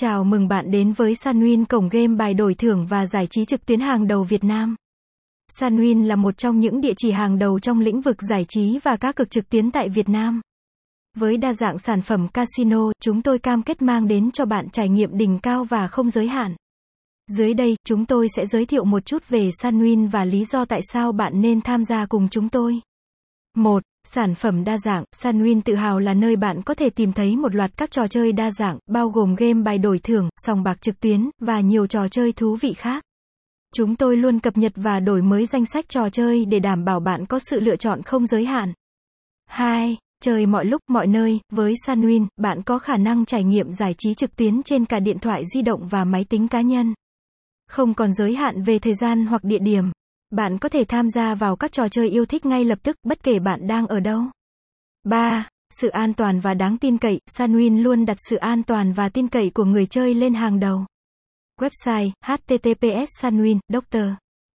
Chào mừng bạn đến với Sanwin cổng game bài đổi thưởng và giải trí trực tuyến hàng đầu Việt Nam. Sanwin là một trong những địa chỉ hàng đầu trong lĩnh vực giải trí và các cực trực tuyến tại Việt Nam. Với đa dạng sản phẩm casino, chúng tôi cam kết mang đến cho bạn trải nghiệm đỉnh cao và không giới hạn. Dưới đây, chúng tôi sẽ giới thiệu một chút về Sanwin và lý do tại sao bạn nên tham gia cùng chúng tôi. 1. Sản phẩm đa dạng, Sunwin tự hào là nơi bạn có thể tìm thấy một loạt các trò chơi đa dạng, bao gồm game bài đổi thưởng, sòng bạc trực tuyến, và nhiều trò chơi thú vị khác. Chúng tôi luôn cập nhật và đổi mới danh sách trò chơi để đảm bảo bạn có sự lựa chọn không giới hạn. 2. Chơi mọi lúc, mọi nơi, với Sunwin, bạn có khả năng trải nghiệm giải trí trực tuyến trên cả điện thoại di động và máy tính cá nhân. Không còn giới hạn về thời gian hoặc địa điểm. Bạn có thể tham gia vào các trò chơi yêu thích ngay lập tức, bất kể bạn đang ở đâu. 3. Sự an toàn và đáng tin cậy, Sunwin luôn đặt sự an toàn và tin cậy của người chơi lên hàng đầu. Website, https://sunwin.doctor